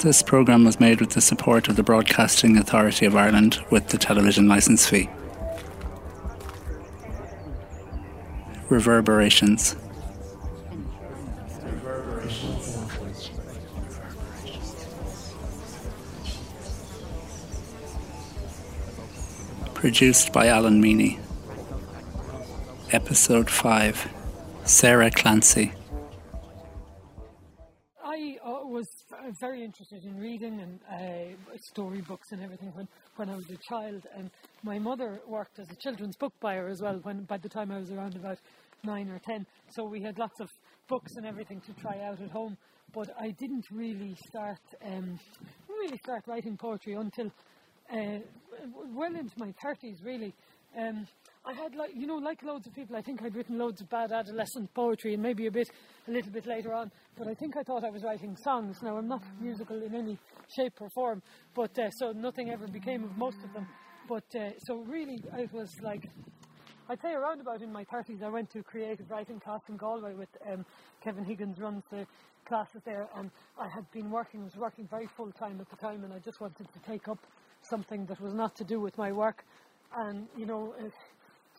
This programme was made with the support of the Broadcasting Authority of Ireland with the television licence fee. Reverberations. Produced by Alan Meany. Episode 5 Sarah Clancy. Interested in reading and uh, storybooks and everything when, when I was a child. And my mother worked as a children's book buyer as well. When by the time I was around about nine or ten, so we had lots of books and everything to try out at home. But I didn't really start um, really start writing poetry until uh, well into my thirties, really. Um, I had like you know like loads of people I think I'd written loads of bad adolescent poetry and maybe a bit a little bit later on but I think I thought I was writing songs. Now I'm not musical in any shape or form but uh, so nothing ever became of most of them. But uh, so really it was like I'd say around about in my 30s I went to a creative writing class in Galway with um, Kevin Higgins runs the classes there and I had been working was working very full time at the time and I just wanted to take up something that was not to do with my work. And you know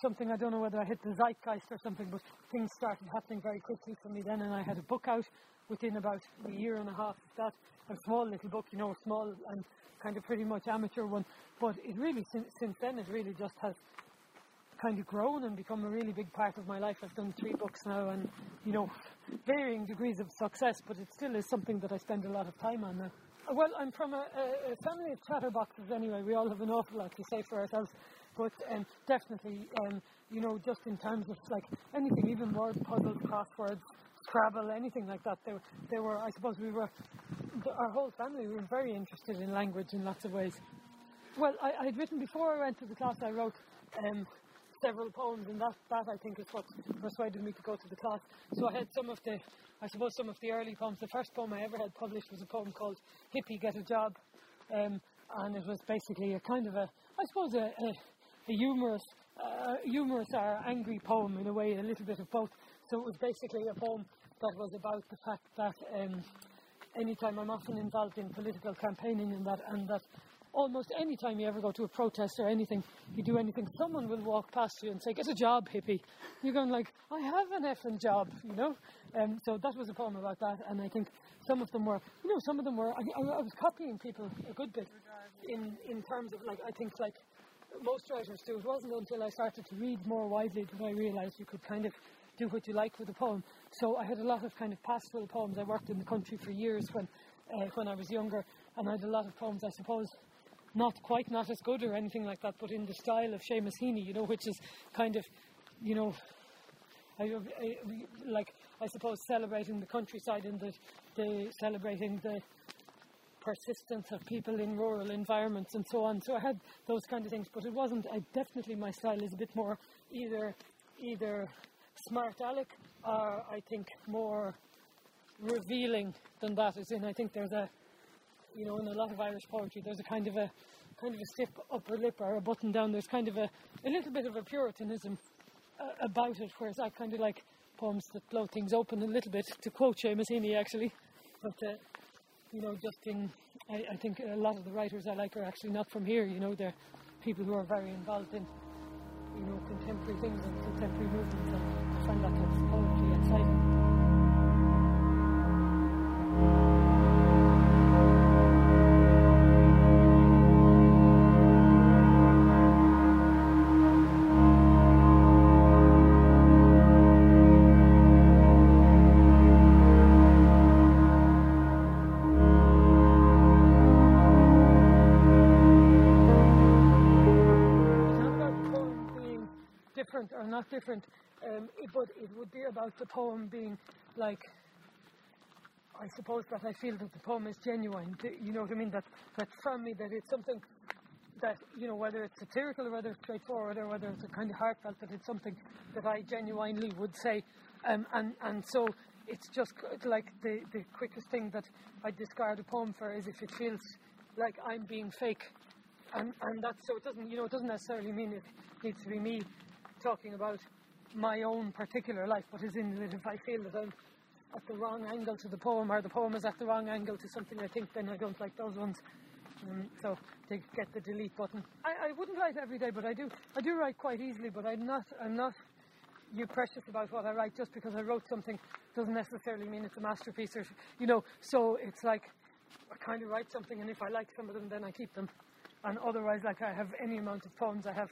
something I don't know whether I hit the zeitgeist or something, but things started happening very quickly for me then, and I had a book out within about a year and a half. Of that a small little book, you know, small and kind of pretty much amateur one, but it really since, since then it really just has kind of grown and become a really big part of my life. I've done three books now, and you know, varying degrees of success, but it still is something that I spend a lot of time on now. Well, I'm from a, a, a family of chatterboxes anyway. We all have an awful lot to say for ourselves but um, definitely, um, you know, just in terms of like anything, even word puzzles, crosswords, Scrabble, anything like that. There, there were, I suppose, we were, our whole family we were very interested in language in lots of ways. Well, I, I'd written before I went to the class. I wrote um, several poems, and that, that I think is what persuaded me to go to the class. So I had some of the, I suppose, some of the early poems. The first poem I ever had published was a poem called "Hippie Get a Job," um, and it was basically a kind of a, I suppose, a, a a humorous, uh, humorous or angry poem in a way, a little bit of both. So it was basically a poem that was about the fact that um, anytime I'm often involved in political campaigning and that, and that almost any time you ever go to a protest or anything, you do anything, someone will walk past you and say, "Get a job, hippie." You're going like, "I have an effing job," you know. Um, so that was a poem about that, and I think some of them were, you know, some of them were. I, I, I was copying people a good bit in in terms of like I think like most writers do. It wasn't until I started to read more widely that I realised you could kind of do what you like with a poem. So I had a lot of kind of pastoral poems. I worked in the country for years when uh, when I was younger, and I had a lot of poems. I suppose not quite not as good or anything like that, but in the style of Seamus Heaney, you know, which is kind of, you know, I, I, like I suppose celebrating the countryside and the, the celebrating the persistence of people in rural environments and so on. So I had those kind of things, but it wasn't. I definitely my style is a bit more either either smart aleck or I think more revealing than that. As in, I think there's a you know in a lot of Irish poetry there's a kind of a kind of a stiff upper lip or a button down. There's kind of a a little bit of a puritanism uh, about it, whereas I kind of like poems that blow things open a little bit. To quote Seamus Heaney, actually, but. Uh, you know, just in, I, I, think a lot of the writers I like are actually not from here, you know, they're people who are very involved in, you know, contemporary things and contemporary movements, and I find that kind of poetry exciting. Different, um, it, but it would be about the poem being like, I suppose that I feel that the poem is genuine. You know what I mean? That that from me that it's something that you know whether it's satirical or whether it's straightforward or whether it's a kind of heartfelt that it's something that I genuinely would say, um, and and so it's just like the the quickest thing that I discard a poem for is if it feels like I'm being fake, and and that's so it doesn't you know it doesn't necessarily mean it needs to be me talking about my own particular life, but as in that if I feel that I'm at the wrong angle to the poem, or the poem is at the wrong angle to something I think, then I don't like those ones. Um, so they get the delete button. I, I wouldn't write every day, but I do. I do write quite easily, but I'm not. I'm not. You precious about what I write just because I wrote something doesn't necessarily mean it's a masterpiece, or you know. So it's like I kind of write something, and if I like some of them, then I keep them. And otherwise, like I have any amount of poems I have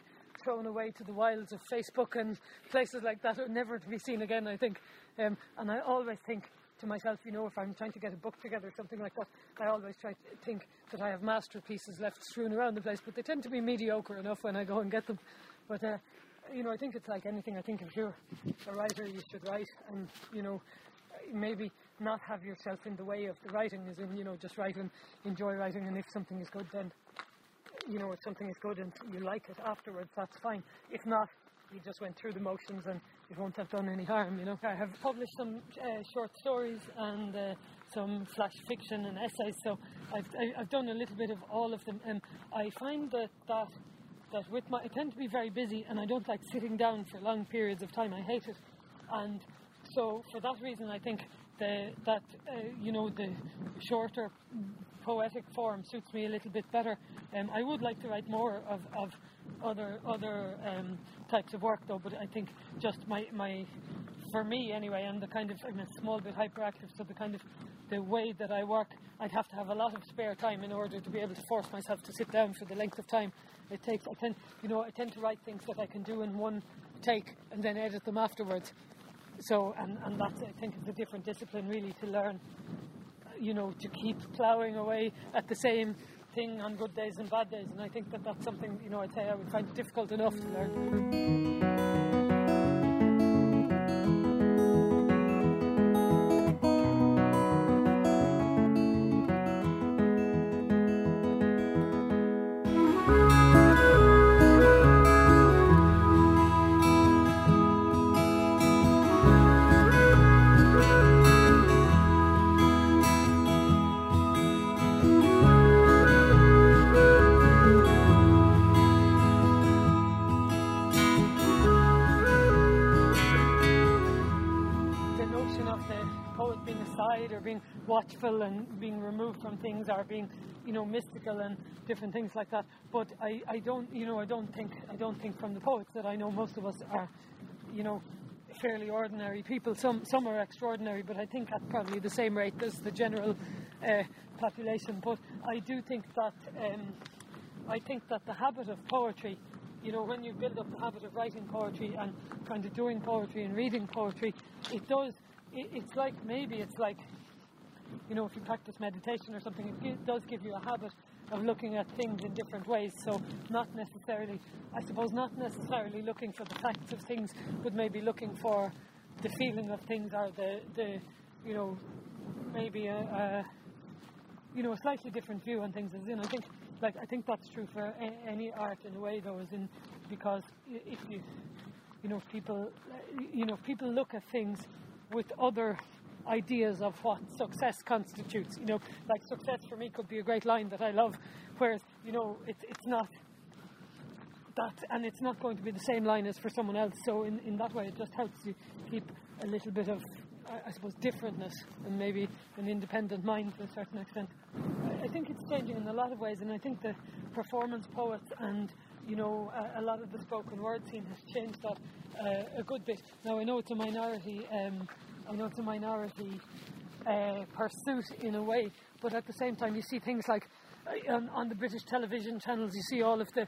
thrown away to the wilds of Facebook and places like that are never to be seen again. I think, um, and I always think to myself, you know, if I'm trying to get a book together, or something like that, I always try to think that I have masterpieces left strewn around the place, but they tend to be mediocre enough when I go and get them. But uh, you know, I think it's like anything. I think if you're a writer, you should write, and you know, maybe not have yourself in the way of the writing. As in, you know, just write and enjoy writing, and if something is good, then you know, if something is good and you like it afterwards, that's fine. If not, you just went through the motions and it won't have done any harm, you know. I have published some uh, short stories and uh, some flash fiction and essays, so I've, I've done a little bit of all of them, and I find that that that with my I tend to be very busy, and I don't like sitting down for long periods of time. I hate it, and so for that reason, I think the that uh, you know the shorter poetic form suits me a little bit better. Um, I would like to write more of, of other other um, types of work though, but I think just my my for me anyway, I'm the kind of I'm a small bit hyperactive, so the kind of the way that I work, I'd have to have a lot of spare time in order to be able to force myself to sit down for the length of time it takes. I tend, you know, I tend to write things that I can do in one take and then edit them afterwards. So, and, and that's, I think, it's a different discipline really to learn, you know, to keep ploughing away at the same thing on good days and bad days. And I think that that's something, you know, I'd say I would find difficult enough to learn. Watchful and being removed from things or being you know mystical and different things like that. But I, I don't you know I don't think I don't think from the poets that I know most of us are you know fairly ordinary people. Some some are extraordinary but I think at probably the same rate as the general uh, population. But I do think that um, I think that the habit of poetry, you know, when you build up the habit of writing poetry and kind of doing poetry and reading poetry, it does, it, it's like maybe it's like, you know, if you practice meditation or something, it does give you a habit of looking at things in different ways. So, not necessarily, I suppose, not necessarily looking for the facts of things, but maybe looking for the feeling of things or the, the you know, maybe a, a you know, a slightly different view on things. As in, I think, like, I think that's true for a- any art in a way, though, as in because if you, you know, people, you know, people look at things with other ideas of what success constitutes. You know, like success for me could be a great line that I love, whereas you know, it's it's not that, and it's not going to be the same line as for someone else. So in, in that way, it just helps you keep a little bit of, I, I suppose, differentness and maybe an independent mind to a certain extent. I, I think it's changing in a lot of ways, and I think the performance poets and you know a, a lot of the spoken word scene has changed that uh, a good bit. Now I know it's a minority. Um, I know it's a minority uh, pursuit in a way, but at the same time, you see things like uh, on, on the British television channels, you see all of the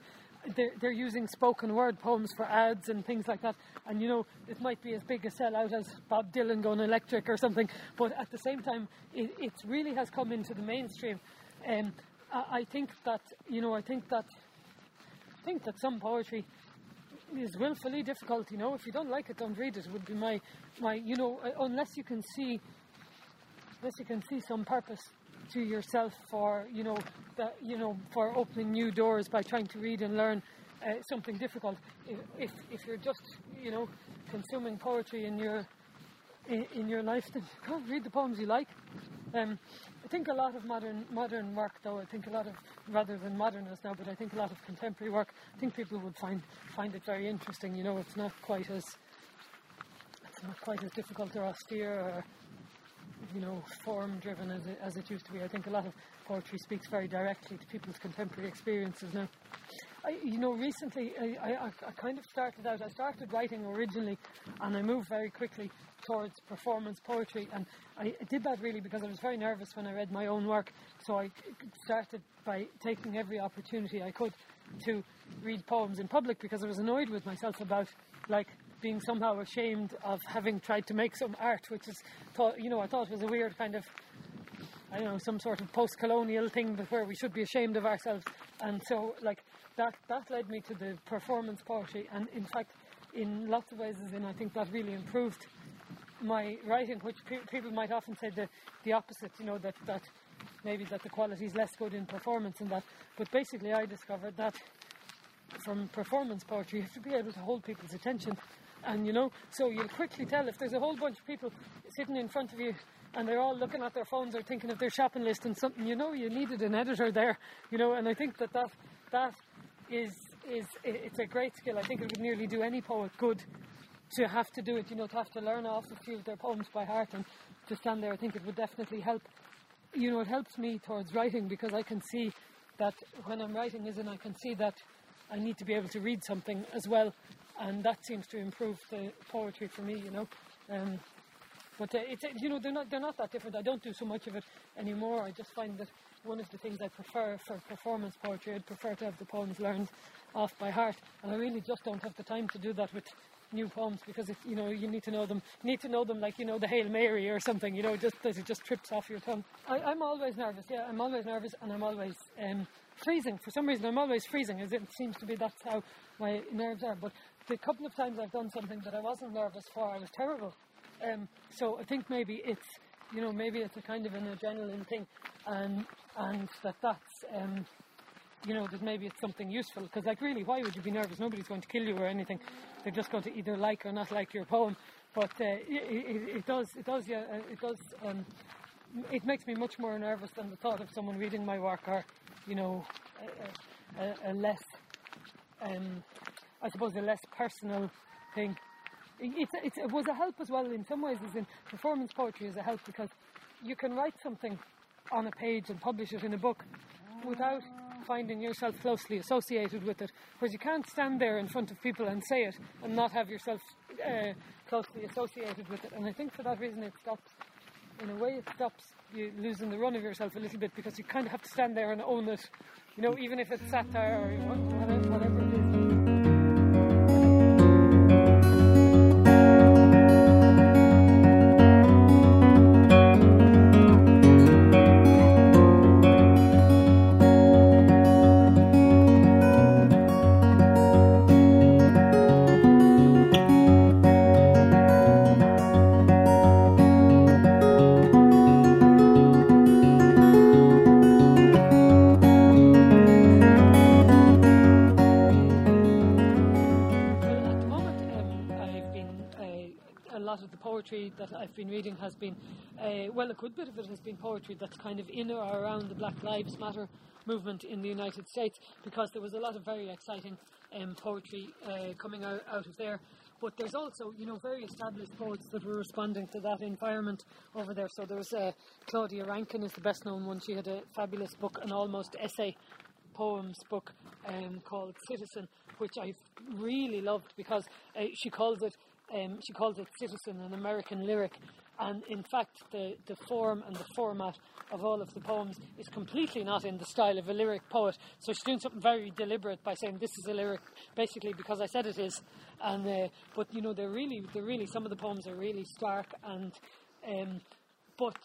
they're, they're using spoken word poems for ads and things like that. And you know, it might be as big a sellout as Bob Dylan going electric or something, but at the same time, it, it really has come into the mainstream. Um, I, I think that you know, I think that I think that some poetry is willfully difficult. You know, if you don't like it, don't read it. Would be my my you know, uh, unless you can see unless you can see some purpose to yourself for you know that you know for opening new doors by trying to read and learn uh, something difficult. If, if you're just you know consuming poetry in your in, in your life, then go read the poems you like. Um, think a lot of modern modern work, though. I think a lot of rather than modernist now, but I think a lot of contemporary work. I think people would find find it very interesting. You know, it's not quite as it's not quite as difficult or austere or you know, form driven as it, as it used to be. I think a lot of poetry speaks very directly to people's contemporary experiences now. I, you know, recently I, I, I kind of started out, I started writing originally and I moved very quickly towards performance poetry. And I did that really because I was very nervous when I read my own work. So I started by taking every opportunity I could to read poems in public because I was annoyed with myself about like being somehow ashamed of having tried to make some art which is thought you know I thought was a weird kind of I don't know some sort of post-colonial thing where we should be ashamed of ourselves. And so like that that led me to the performance poetry. And in fact in lots of ways in I think that really improved my writing which pe- people might often say the the opposite you know that that maybe that the quality is less good in performance and that but basically I discovered that from performance poetry you have to be able to hold people's attention and you know so you'll quickly tell if there's a whole bunch of people sitting in front of you and they're all looking at their phones or thinking of their shopping list and something you know you needed an editor there you know and I think that that that is is it's a great skill. I think it would nearly do any poet good to have to do it. You know, to have to learn off a few of their poems by heart and to stand there. I think it would definitely help. You know, it helps me towards writing because I can see that when I'm writing, is and I can see that I need to be able to read something as well, and that seems to improve the poetry for me. You know. Um, but uh, it's you know they're not they're not that different. I don't do so much of it anymore. I just find that one of the things I prefer for performance poetry, I'd prefer to have the poems learned off by heart, and I really just don't have the time to do that with new poems because if you know you need to know them need to know them like you know the Hail Mary or something you know just it just trips off your tongue. I, am always nervous yeah I'm always nervous and I'm always um, freezing. For some reason I'm always freezing as it seems to be that's how my nerves are. But the couple of times I've done something that I wasn't nervous for I was terrible. Um, so I think maybe it's you know maybe it's a kind of an adrenaline thing and and that that's um, you know that maybe it's something useful because like really why would you be nervous? Nobody's going to kill you or anything. They're just going to either like or not like your poem. But uh, it, it, it, does it does yeah uh, it does um, it makes me much more nervous than the thought of someone reading my work or you know a, a, a less um, I suppose a less personal thing. It was a help as well in some ways as in performance poetry is a help because you can write something on a page and publish it in a book without finding yourself closely associated with it. Whereas you can't stand there in front of people and say it and not have yourself uh, closely associated with it. And I think for that reason it stops, in a way, it stops you losing the run of yourself a little bit because you kind of have to stand there and own it, you know, even if it's satire or whatever, reading has been, uh, well, a good bit of it has been poetry that's kind of in or around the Black Lives Matter movement in the United States because there was a lot of very exciting um, poetry uh, coming out, out of there. But there's also, you know, very established poets that were responding to that environment over there. So there's uh, Claudia Rankine is the best known one. She had a fabulous book, an almost essay poems book um, called Citizen, which I really loved because uh, she calls it um, she calls it Citizen, an American lyric. And in fact, the, the form and the format of all of the poems is completely not in the style of a lyric poet. So she's doing something very deliberate by saying this is a lyric, basically because I said it is. And uh, but you know, they're really, they're really some of the poems are really stark and um, but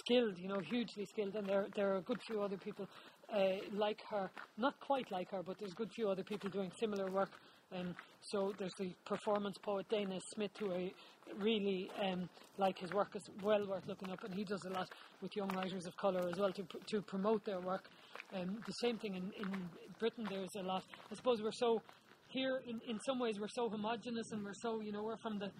skilled. You know, hugely skilled. And there there are a good few other people uh, like her, not quite like her, but there's a good few other people doing similar work um, so there's the performance poet Danez Smith, who I really um, like his work is well worth looking up, and he does a lot with young writers of colour as well to to promote their work. Um, the same thing in, in Britain. There's a lot. I suppose we're so here in, in some ways we're so homogenous and we're so you know we're from the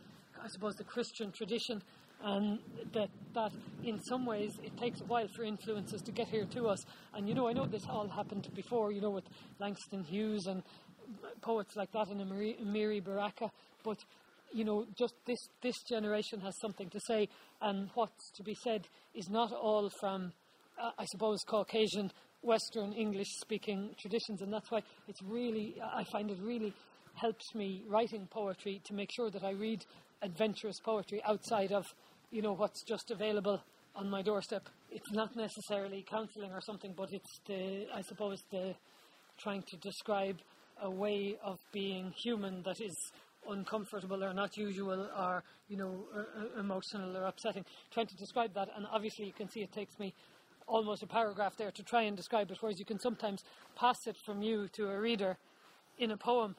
I suppose the Christian tradition and that that in some ways it takes a while for influences to get here to us. And you know, I know this all happened before, you know, with Langston Hughes and poets like that and Amiri Baraka, but you know, just this, this generation has something to say, and what's to be said is not all from, uh, I suppose, Caucasian, Western English speaking traditions, and that's why it's really, I find it really helps me writing poetry to make sure that I read adventurous poetry outside of, you know, what's just available on my doorstep. It's not necessarily counselling or something, but it's the, I suppose, the trying to describe a way of being human that is uncomfortable or not usual or you know emotional or upsetting. Trying to describe that and obviously you can see it takes me almost a paragraph there to try and describe it whereas you can sometimes pass it from you to a reader in a poem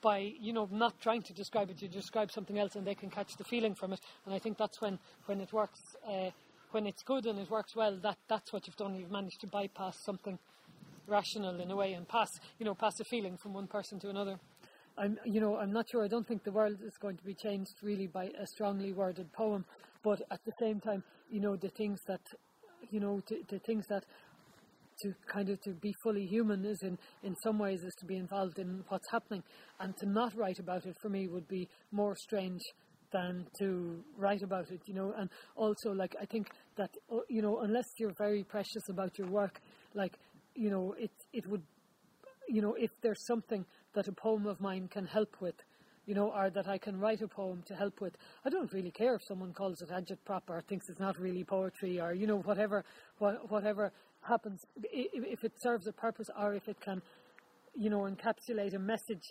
by you know not trying to describe it. You describe something else and they can catch the feeling from it. And I think that's when when it works uh, when it's good and it works well that that's what you've done. You've managed to bypass something rational in a way and pass you know pass a feeling from one person to another I'm, you know, I'm not sure. I don't think the world is going to be changed really by a strongly worded poem. But at the same time, you know, the things that, you know, the, the things that to kind of to be fully human is in in some ways is to be involved in what's happening, and to not write about it for me would be more strange than to write about it. You know, and also like I think that uh, you know unless you're very precious about your work, like you know it it would, you know, if there's something that a poem of mine can help with, you know, or that I can write a poem to help with. I don't really care if someone calls it agitprop or thinks it's not really poetry or, you know, whatever, whatever happens. If it serves a purpose or if it can, you know, encapsulate a message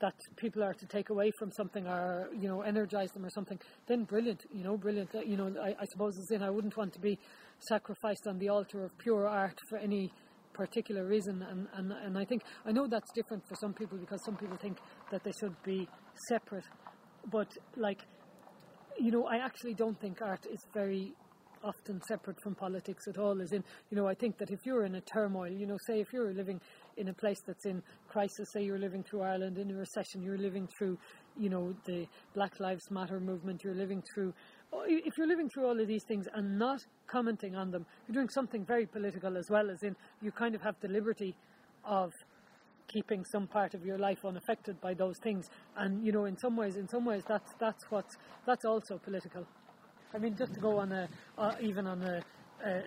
that people are to take away from something or, you know, energize them or something, then brilliant, you know, brilliant. Uh, you know, I, I suppose it's in, I wouldn't want to be sacrificed on the altar of pure art for any particular reason. And, and, and I think, I know that's different for some people because some people think that they should be separate. But, like, you know, I actually don't think art is very often separate from politics at all. As in, you know, I think that if you're in a turmoil, you know, say if you're living in a place that's in crisis, say you're living through Ireland in a recession, you're living through, you know, the Black Lives Matter movement, you're living through if you're living through all of these things and not commenting on them, you're doing something very political as well, as in you kind of have the liberty of keeping some part of your life unaffected by those things. And you know, in some ways, in some ways, that's that's what that's also political. I mean, just to go on a uh, even on a,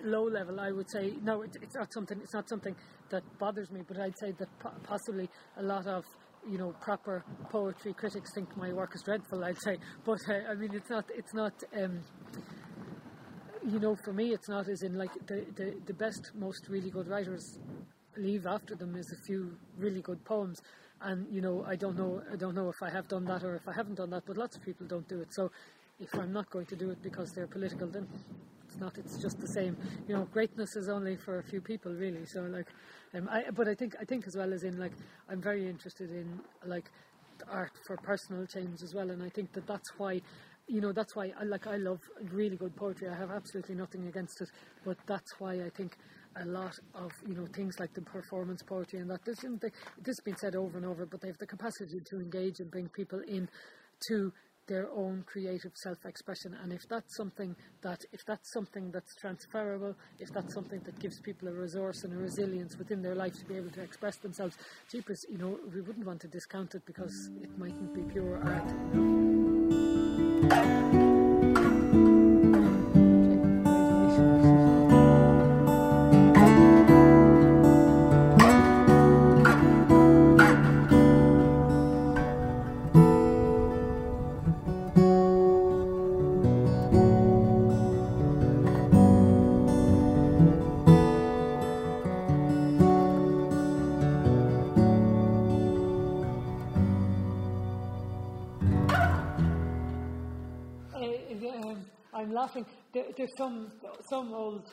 low level, I would say no, it, it's not something. It's not something that bothers me, but I'd say that possibly a lot of you know, proper poetry critics think my work is dreadful. I'd say, but uh, I mean, it's not. It's not. Um, you know, for me, it's not as in like the, the the best, most really good writers leave after them is a few really good poems. And you know, I don't know. I don't know if I have done that or if I haven't done that. But lots of people don't do it. So, if I'm not going to do it because they're political, then it's not. It's just the same. You know, greatness is only for a few people, really. So, like, um, I, but I think I think as well as in like I'm very interested in like art for personal change as well, and I think that that's why you know that's why I like I love really good poetry. I have absolutely nothing against it, but that's why I think a lot of you know things like the performance poetry and that this, they, this has been said over and over, but they have the capacity to engage and bring people in to their own creative self-expression. And if that's something that if that's something that's transferable if that's something that gives people a resource and a resilience within their life to be able to express themselves jeepers you know we wouldn't want to discount it because it mightn't be pure art there's some some old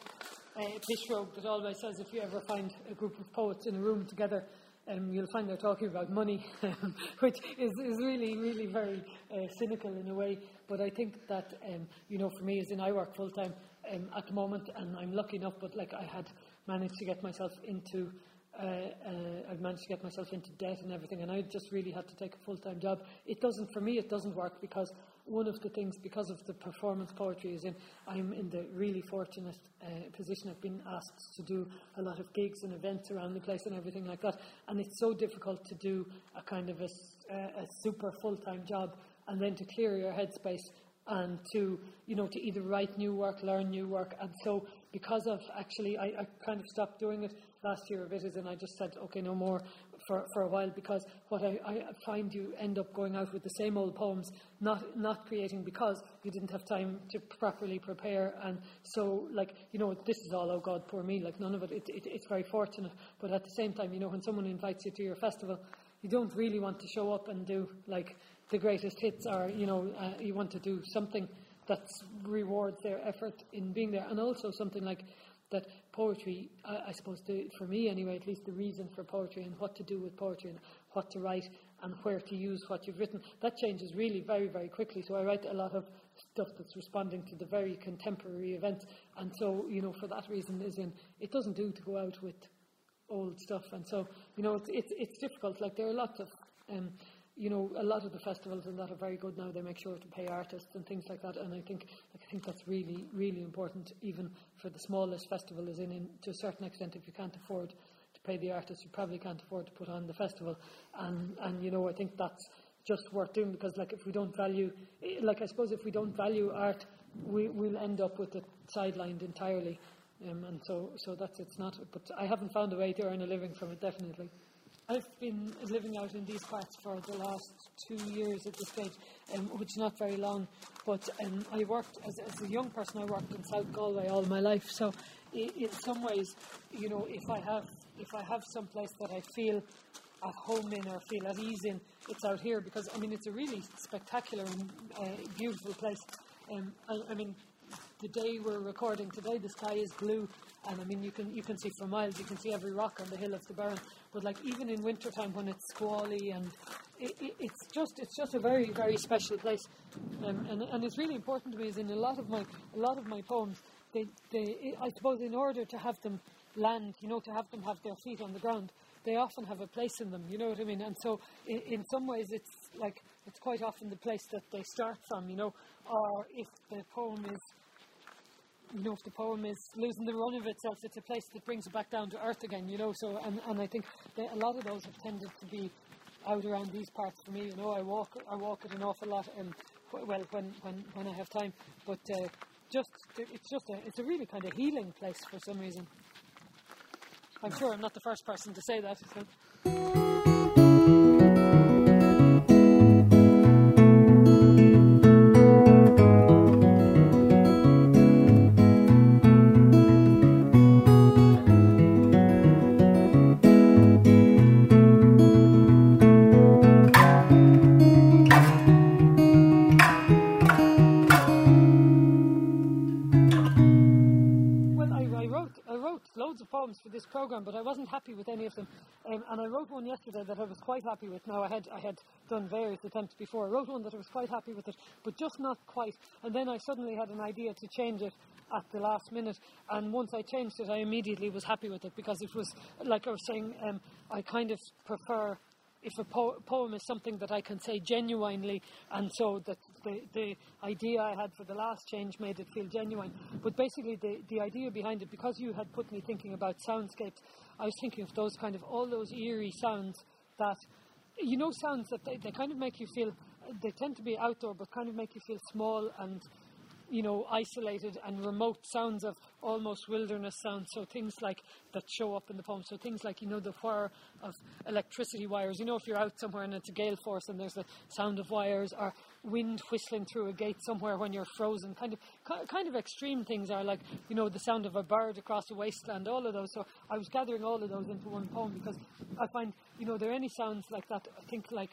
uh, rogue that always says if you ever find a group of poets in a room together, um, you'll find they're talking about money, which is, is really, really very uh, cynical in a way. But I think that, um, you know, for me, as in I work full time um, at the moment, and I'm lucky enough, but like I had managed to get myself into uh, uh, I've managed to get myself into debt and everything, and I just really had to take a full time job. It doesn't, for me, it doesn't work because one of the things, because of the performance poetry, is in I'm in the really fortunate uh, position. I've been asked to do a lot of gigs and events around the place and everything like that, and it's so difficult to do a kind of a, a super full time job and then to clear your headspace and to you know to either write new work, learn new work, and so because of actually I, I kind of stopped doing it. Last year a bit, and I just said okay, no more for, for a while because what I, I find you end up going out with the same old poems, not not creating because you didn't have time to properly prepare, and so like you know this is all oh God poor me, like none of it, it, it it's very fortunate, but at the same time you know when someone invites you to your festival, you don't really want to show up and do like the greatest hits or, you know, uh, you want to do something that rewards their effort in being there. And also something like that poetry, I, I suppose, the, for me anyway, at least the reason for poetry and what to do with poetry and what to write and where to use what you've written, that changes really very, very quickly. So I write a lot of stuff that's responding to the very contemporary events. And so, you know, for that reason, is in it doesn't do to go out with old stuff. And so, you know, it's, it's, it's difficult. Like there are lots of um, you know, a lot of the festivals and that are very good now. They make sure to pay artists and things like that, and I think I think that's really really important, even for the smallest festival. Is in, in to a certain extent, if you can't afford to pay the artist, you probably can't afford to put on the festival, and and you know, I think that's just worth doing because, like, if we don't value, like, I suppose if we don't value art, we will end up with it sidelined entirely. Um, and so, so that's it's not. But I haven't found a way to earn a living from it, definitely. I've been living out in these parts for the last two years at this stage, um, which is not very long. But um, I worked as, as, a young person. I worked in South Galway all my life. So, in some ways, you know, if I have if I have some place that I feel at home in or feel at ease in, it's out here because I mean it's a really spectacular and uh, beautiful place. Um, I, I mean, the day we're recording today, the sky is blue, and I mean you can you can see for miles. You can see every rock on the hill of the Burren. But like even in wintertime when it's squally and it, it, it's just it's just a very very special place, um, and and it's really important to me. Is in a lot of my a lot of my poems, they they I suppose in order to have them land, you know, to have them have their feet on the ground, they often have a place in them. You know what I mean? And so in, in some ways, it's like it's quite often the place that they start from. You know, or if the poem is you know, if the poem is losing the run of itself, it's a place that brings it back down to earth again, you know. So, and, and I think a lot of those have tended to be out around these parts for me. You know, I walk I walk it an awful lot, and well, when when when I have time. But uh, just it's just a it's a really kind of healing place for some reason. I'm sure I'm not the first person to say that. So. Had I had done various attempts before. I wrote one that I was quite happy with it, but just not quite. And then I suddenly had an idea to change it at the last minute. And once I changed it, I immediately was happy with it because it was like I was saying. Um, I kind of prefer if a po- poem is something that I can say genuinely, and so that the, the idea I had for the last change made it feel genuine. But basically, the, the idea behind it, because you had put me thinking about soundscapes, I was thinking of those kind of all those eerie sounds that, you know, sounds that they, they kind of make you feel, they tend to be outdoor, but kind of make you feel small and you know, isolated and remote sounds of almost wilderness sounds. So things like that show up in the poem. So things like, you know, the whir of electricity wires. You know, if you're out somewhere and it's a gale force and there's the sound of wires or wind whistling through a gate somewhere when you're frozen. Kind of, kind of extreme things are like, you know, the sound of a bird across a wasteland. All of those. So I was gathering all of those into one poem because I find, you know, there are any sounds like that. I think like,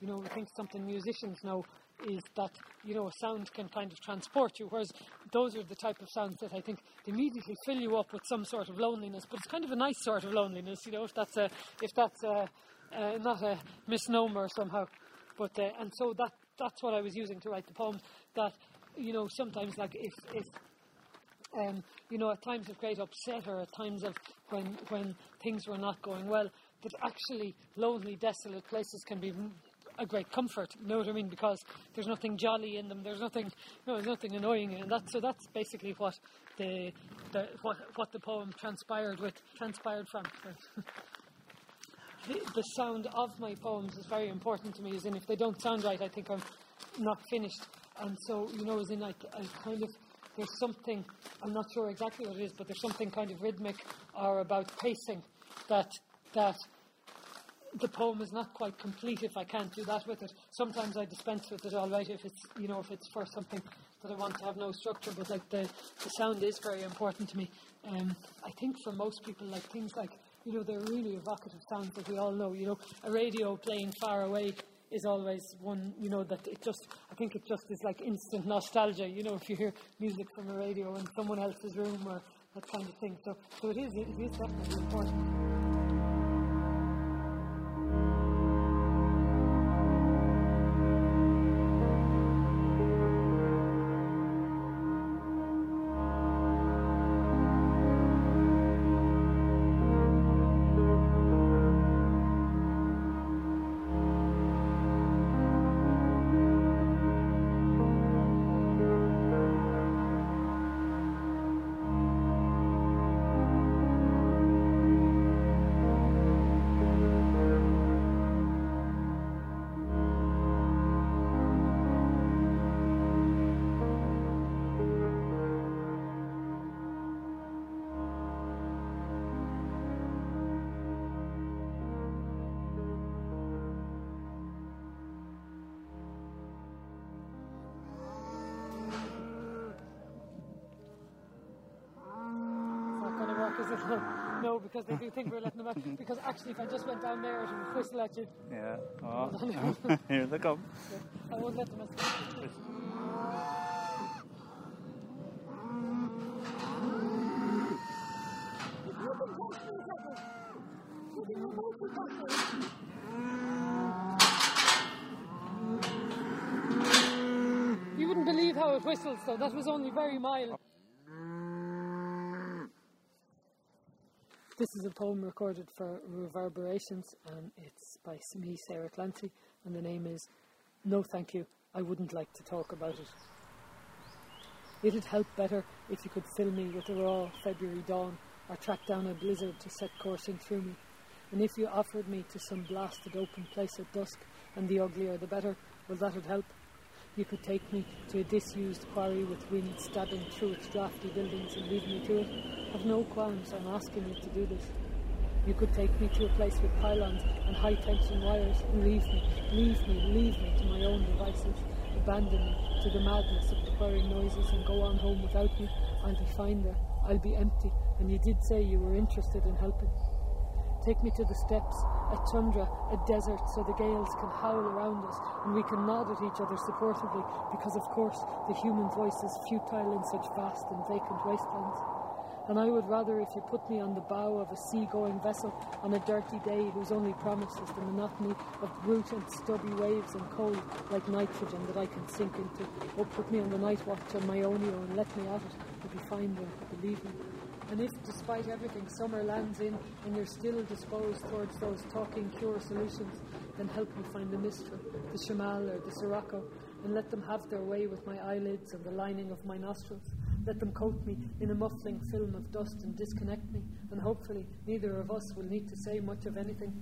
you know, I think something musicians know is that you know a sound can kind of transport you, whereas those are the type of sounds that I think immediately fill you up with some sort of loneliness. But it's kind of a nice sort of loneliness, you know, if that's a if that's a, uh, not a misnomer somehow. But uh, and so that that's what I was using to write the poem. That you know sometimes like if if um, you know at times of great upset or at times of when when things were not going well, that actually lonely, desolate places can be a great comfort. You know what I mean? Because there's nothing jolly in them. There's nothing, no, there's nothing annoying in that. So that's basically what the, the what what the poem transpired with transpired from. the, the sound of my poems is very important to me. As in, if they don't sound right, I think I'm not finished. And so, you know, as in like, I kind of, there's something, I'm not sure exactly what it is, but there's something kind of rhythmic or about pacing that, that the poem is not quite complete if I can't do that with it. Sometimes I dispense with it all right if it's, you know, if it's for something that I want to have no structure, but like the, the sound is very important to me. Um, I think for most people, like things like, you know, they're really evocative sounds that we all know. You know, a radio playing far away is always one, you know, that it just, I think it just is like instant nostalgia, you know, if you hear music from a radio in someone else's room or that kind of thing. So, so it is, it is definitely important. No, because they do think we're letting them out. Because actually, if I just went down there, it would whistle at you. Yeah. Oh. Here they come. I won't let them escape. You wouldn't believe how it whistles, though. That was only very mild. This is a poem recorded for Reverberations, and it's by me, Sarah Clancy, and the name is No Thank You, I Wouldn't Like to Talk About It. It'd help better if you could fill me with a raw February dawn, or track down a blizzard to set coursing through me. And if you offered me to some blasted open place at dusk, and the uglier the better, well, that'd help. You could take me to a disused quarry with wind stabbing through its drafty buildings and lead me to it. I've no qualms, I'm asking you to do this. You could take me to a place with pylons and high tension wires and leave me, leave me, leave me to my own devices. Abandon me to the madness of the whirring noises and go on home without me. I'll be fine there. I'll be empty. And you did say you were interested in helping. Take me to the steppes, a tundra, a desert, so the gales can howl around us and we can nod at each other supportively because, of course, the human voice is futile in such vast and vacant wastelands. And I would rather if you put me on the bow of a sea-going vessel on a dirty day whose only promise is the monotony of brute and stubby waves and cold like nitrogen that I can sink into, or put me on the night watch on my Ionio and let me at it, I'd be fine there, believe me. And if, despite everything, summer lands in and you're still disposed towards those talking cure solutions, then help me find the mistral, the shamal or the sirocco, and let them have their way with my eyelids and the lining of my nostrils. Let them coat me in a muffling film of dust and disconnect me, and hopefully neither of us will need to say much of anything.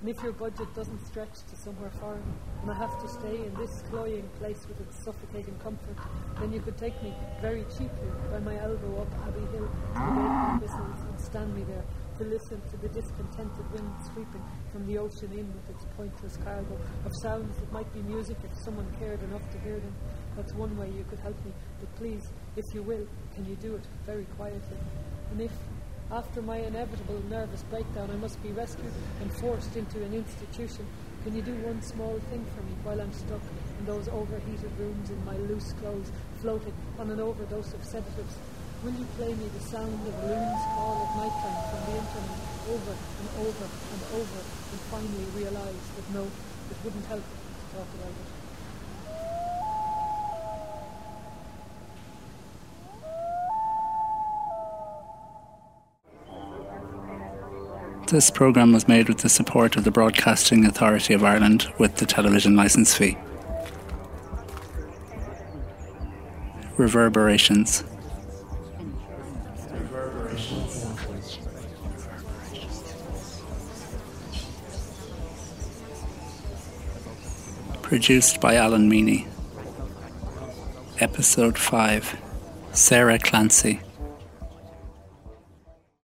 And if your budget doesn't stretch to somewhere foreign, and I have to stay in this cloying place with its suffocating comfort, then you could take me very cheaply by my elbow up Abbey Hill to the whistles and stand me there to listen to the discontented wind sweeping from the ocean in with its pointless cargo of sounds that might be music if someone cared enough to hear them. That's one way you could help me, but please, if you will, can you do it very quietly? And if after my inevitable nervous breakdown, I must be rescued and forced into an institution. Can you do one small thing for me while I'm stuck in those overheated rooms in my loose clothes, floating on an overdose of sedatives? Will you play me the sound of loon's call at night time from the internet over and over and over and finally realise that no, it wouldn't help to talk about it? This programme was made with the support of the Broadcasting Authority of Ireland with the television licence fee. Reverberations. Produced by Alan Meany. Episode 5 Sarah Clancy.